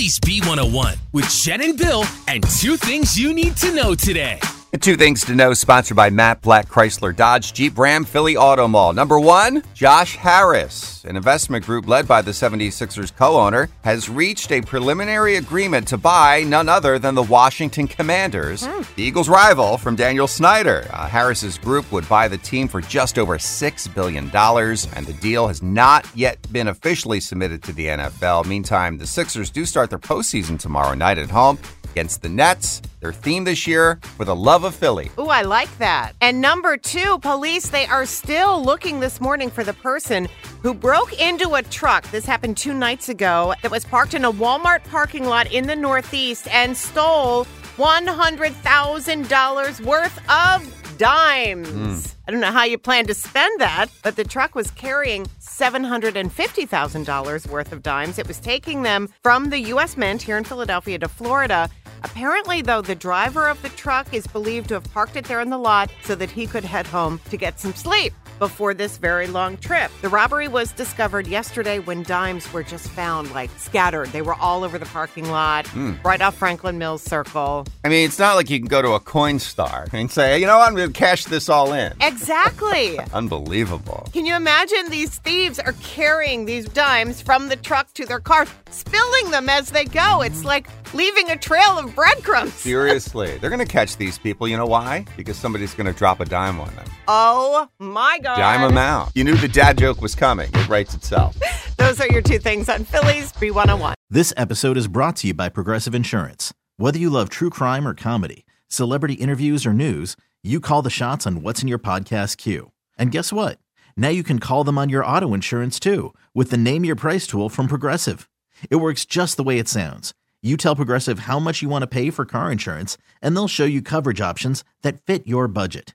Philly's B101 with Jen and Bill and two things you need to know today. Two things to know, sponsored by Matt Blatt, Chrysler Dodge Jeep Ram Philly Auto Mall. Number one, Josh Harris, an investment group led by the 76ers co owner, has reached a preliminary agreement to buy none other than the Washington Commanders, the Eagles' rival from Daniel Snyder. Uh, Harris's group would buy the team for just over $6 billion, and the deal has not yet been officially submitted to the NFL. Meantime, the Sixers do start their postseason tomorrow night at home against the Nets. Their theme this year, For the Love of Philly. Ooh, I like that. And number two, police, they are still looking this morning for the person who broke into a truck. This happened two nights ago that was parked in a Walmart parking lot in the Northeast and stole $100,000 worth of dimes. Hmm. I don't know how you plan to spend that, but the truck was carrying $750,000 worth of dimes. It was taking them from the U.S. Mint here in Philadelphia to Florida. Apparently, though, the driver of the truck is believed to have parked it there in the lot so that he could head home to get some sleep before this very long trip. The robbery was discovered yesterday when dimes were just found like scattered. They were all over the parking lot, hmm. right off Franklin Mills Circle. I mean, it's not like you can go to a Coinstar and say, you know what, I'm going to cash this all in. Exactly. Unbelievable. Can you imagine these thieves are carrying these dimes from the truck to their car, spilling them as they go? It's like leaving a trail of breadcrumbs. Seriously, they're going to catch these people. You know why? Because somebody's going to drop a dime on them. Oh my God. Dime them out. You knew the dad joke was coming. It writes itself. Those are your two things on Philly's B101. This episode is brought to you by Progressive Insurance. Whether you love true crime or comedy, celebrity interviews or news, you call the shots on what's in your podcast queue. And guess what? Now you can call them on your auto insurance too with the Name Your Price tool from Progressive. It works just the way it sounds. You tell Progressive how much you want to pay for car insurance, and they'll show you coverage options that fit your budget.